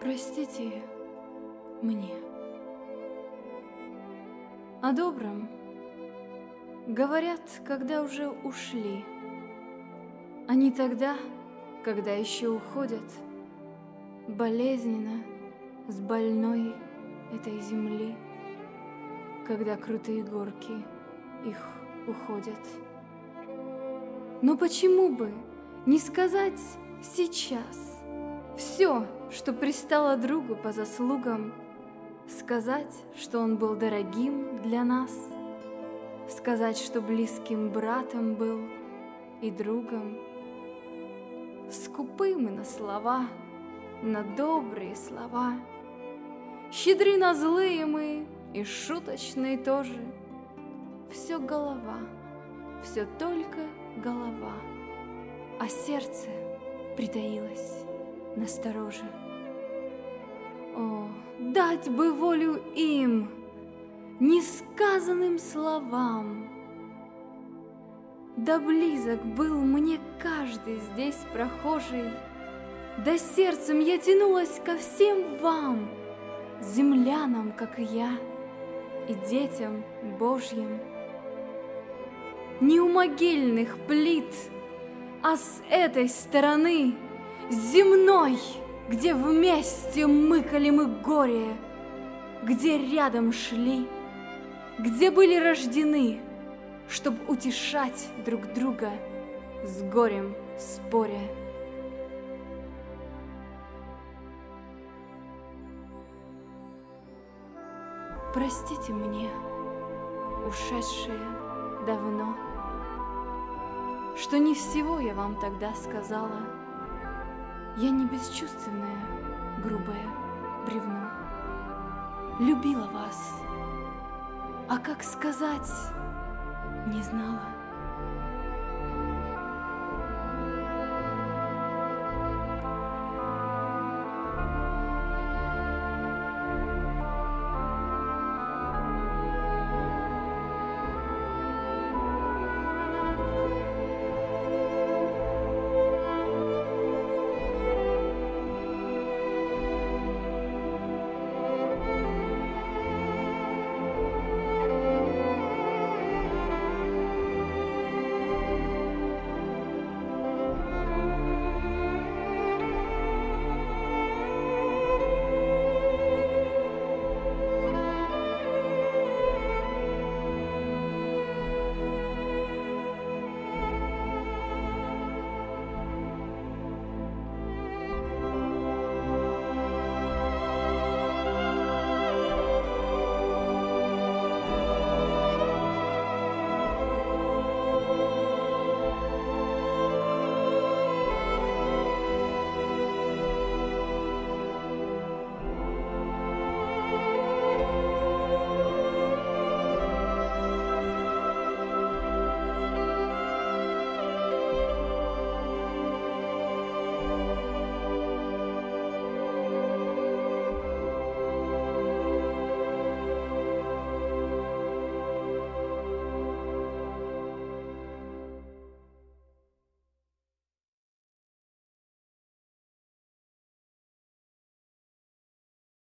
Простите мне. О добром говорят, когда уже ушли, не тогда, когда еще уходят, болезненно с больной этой земли, когда крутые горки их уходят. Но почему бы не сказать сейчас все, что пристало другу по заслугам, сказать, что он был дорогим для нас, сказать, что близким братом был и другом, скупым на слова, на добрые слова, щедры на злые мы и шуточные тоже. Все голова, все только голова, а сердце притаилось настороже. О, дать бы волю им, несказанным словам. Да близок был мне каждый здесь прохожий, Да сердцем я тянулась ко всем вам, Землянам, как и я, и детям Божьим. Не у могильных плит, а с этой стороны — земной, где вместе мыкали мы горе, где рядом шли, где были рождены, чтобы утешать друг друга с горем споря. Простите мне, ушедшее давно, что не всего я вам тогда сказала — я не бесчувственное, грубое бревно. Любила вас, а как сказать, не знала.